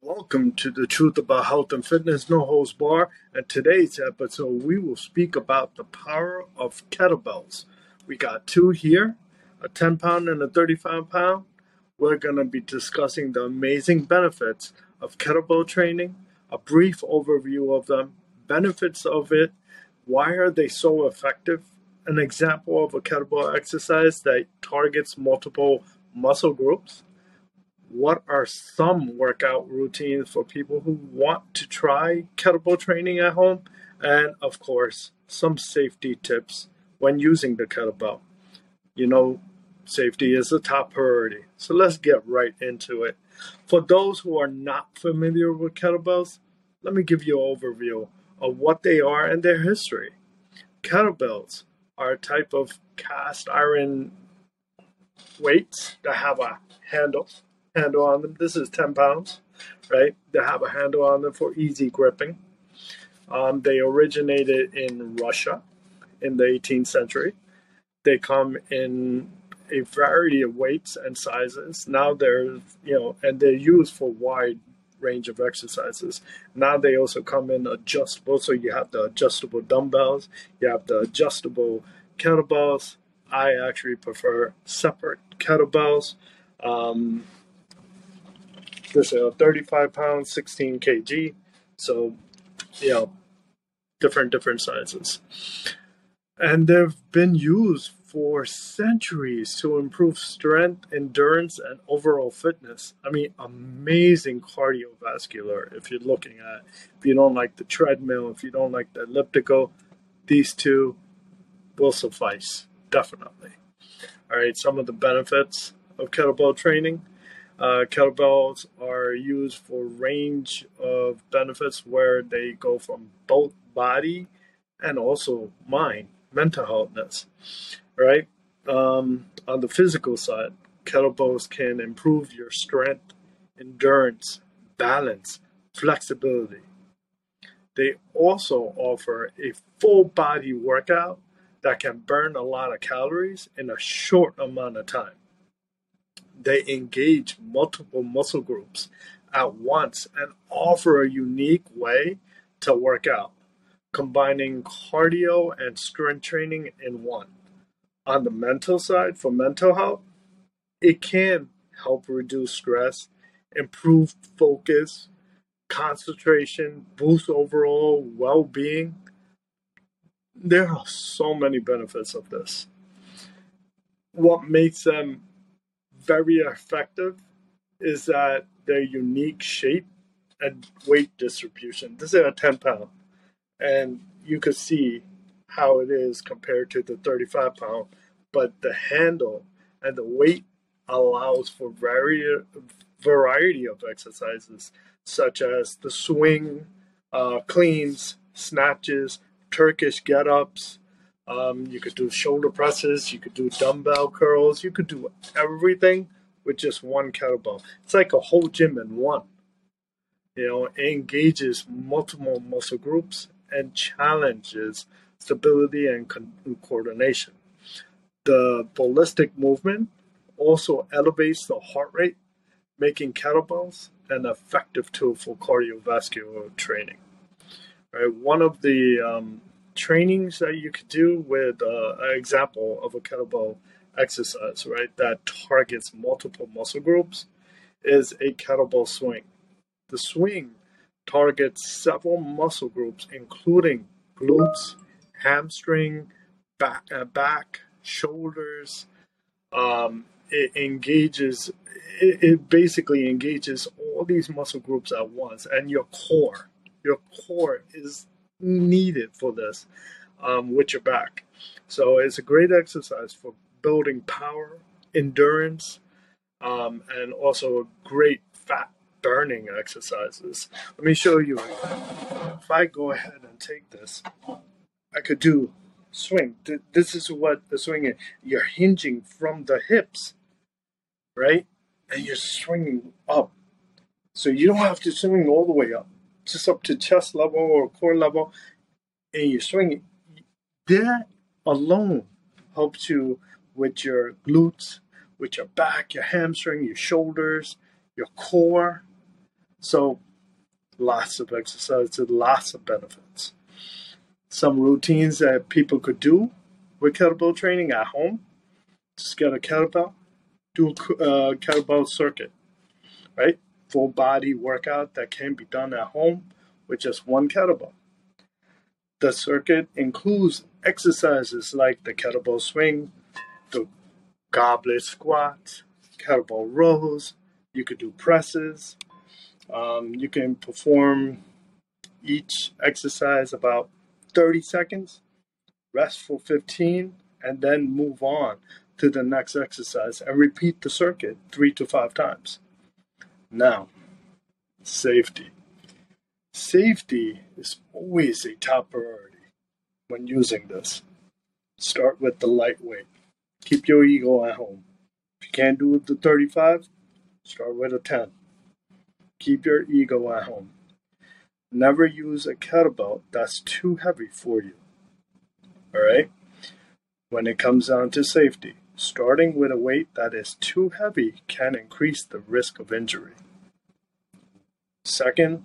Welcome to the Truth About Health and Fitness No Holds Bar. And today's episode, we will speak about the power of kettlebells. We got two here a 10 pound and a 35 pound. We're going to be discussing the amazing benefits of kettlebell training, a brief overview of them, benefits of it, why are they so effective, an example of a kettlebell exercise that targets multiple muscle groups what are some workout routines for people who want to try kettlebell training at home, and of course, some safety tips when using the kettlebell. You know, safety is a top priority, so let's get right into it. For those who are not familiar with kettlebells, let me give you an overview of what they are and their history. Kettlebells are a type of cast iron weights that have a handle handle on them. This is 10 pounds, right? They have a handle on them for easy gripping. Um, they originated in Russia in the 18th century. They come in a variety of weights and sizes. Now they're, you know, and they're used for wide range of exercises. Now they also come in adjustable. So you have the adjustable dumbbells, you have the adjustable kettlebells. I actually prefer separate kettlebells. Um, this is 35 pounds, 16 kg. So, you know, different different sizes, and they've been used for centuries to improve strength, endurance, and overall fitness. I mean, amazing cardiovascular. If you're looking at, if you don't like the treadmill, if you don't like the elliptical, these two will suffice definitely. All right, some of the benefits of kettlebell training uh, kettlebells are used for range of benefits where they go from both body and also mind, mental healthness, right? Um, on the physical side, kettlebells can improve your strength, endurance, balance, flexibility. They also offer a full body workout that can burn a lot of calories in a short amount of time they engage multiple muscle groups at once and offer a unique way to work out, combining cardio and strength training in one. On the mental side, for mental health, it can help reduce stress, improve focus, concentration, boost overall well being. There are so many benefits of this. What makes them very effective is that their unique shape and weight distribution. This is a 10 pound, and you could see how it is compared to the 35 pound, but the handle and the weight allows for variety, variety of exercises such as the swing, uh, cleans, snatches, Turkish get ups, um, you could do shoulder presses, you could do dumbbell curls, you could do everything with just one kettlebell. It's like a whole gym in one. You know, it engages multiple muscle groups and challenges stability and co- coordination. The ballistic movement also elevates the heart rate, making kettlebells an effective tool for cardiovascular training. Right, one of the um, trainings that you could do with uh, an example of a kettlebell exercise, right, that targets multiple muscle groups is a kettlebell swing. The swing targets several muscle groups, including glutes, hamstring, back, uh, back shoulders. Um, it engages, it, it basically engages all these muscle groups at once, and your core. Your core is needed for this um, with your back. So it's a great exercise for building power, endurance, um, and also great fat burning exercises. Let me show you. If I go ahead and take this, I could do swing. This is what the swing is. You're hinging from the hips, right? And you're swinging up. So you don't have to swing all the way up just up to chest level or core level, and you're swinging, that alone helps you with your glutes, with your back, your hamstring, your shoulders, your core. So, lots of exercises, lots of benefits. Some routines that people could do with kettlebell training at home. Just get a kettlebell, do a uh, kettlebell circuit, right? Full body workout that can be done at home with just one kettlebell. The circuit includes exercises like the kettlebell swing, the goblet squat, kettlebell rows. You could do presses. Um, you can perform each exercise about 30 seconds, rest for 15, and then move on to the next exercise and repeat the circuit three to five times. Now, safety. Safety is always a top priority when using this. Start with the lightweight. Keep your ego at home. If you can't do the 35, start with a 10. Keep your ego at home. Never use a kettlebell that's too heavy for you. Alright? When it comes down to safety, starting with a weight that is too heavy can increase the risk of injury. Second,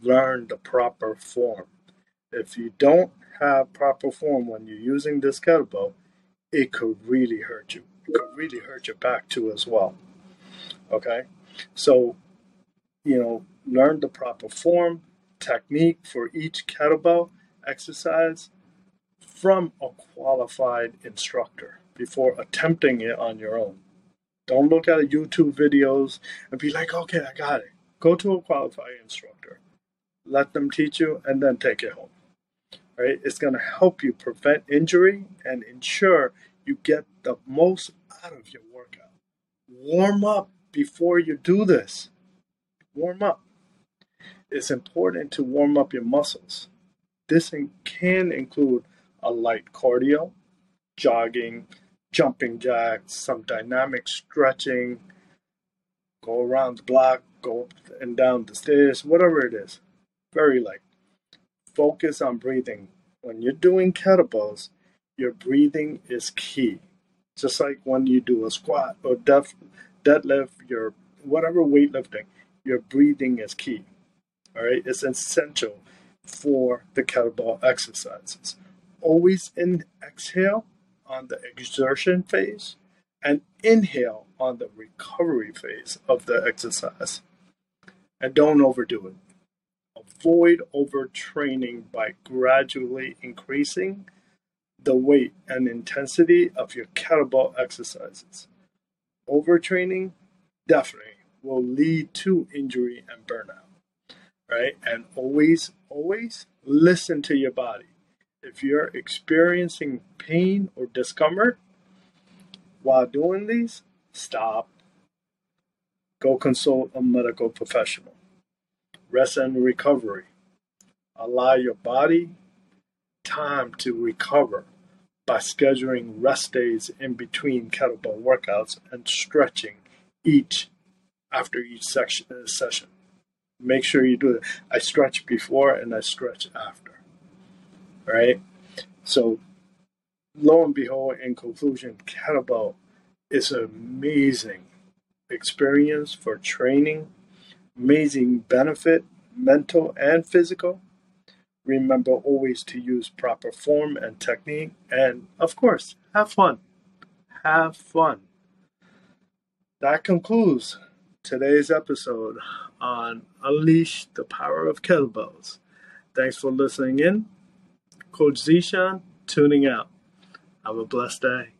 learn the proper form. If you don't have proper form when you're using this kettlebell, it could really hurt you. It could really hurt your back too as well. Okay? So, you know, learn the proper form, technique for each kettlebell exercise from a qualified instructor before attempting it on your own. Don't look at YouTube videos and be like, okay, I got it. Go to a qualified instructor let them teach you, and then take it home. Right? It's going to help you prevent injury and ensure you get the most out of your workout. Warm up before you do this. Warm up. It's important to warm up your muscles. This can include a light cardio, jogging, jumping jacks, some dynamic stretching, go around the block, go up and down the stairs, whatever it is very light. Focus on breathing. When you're doing kettlebells, your breathing is key. Just like when you do a squat or def, deadlift, your whatever weightlifting, your breathing is key. All right, it's essential for the kettlebell exercises. Always in exhale on the exertion phase and inhale on the recovery phase of the exercise. And don't overdo it avoid overtraining by gradually increasing the weight and intensity of your kettlebell exercises. Overtraining definitely will lead to injury and burnout. Right? And always, always listen to your body. If you're experiencing pain or discomfort while doing these, stop. Go consult a medical professional rest and recovery. Allow your body time to recover by scheduling rest days in between kettlebell workouts and stretching each after each section, session. Make sure you do it. I stretch before and I stretch after. Right? So, lo and behold, in conclusion, kettlebell is an amazing experience for training amazing benefit, mental and physical. Remember always to use proper form and technique, and of course, have fun. Have fun. That concludes today's episode on Unleash the Power of Kettlebells. Thanks for listening in. Coach Zishan tuning out. Have a blessed day.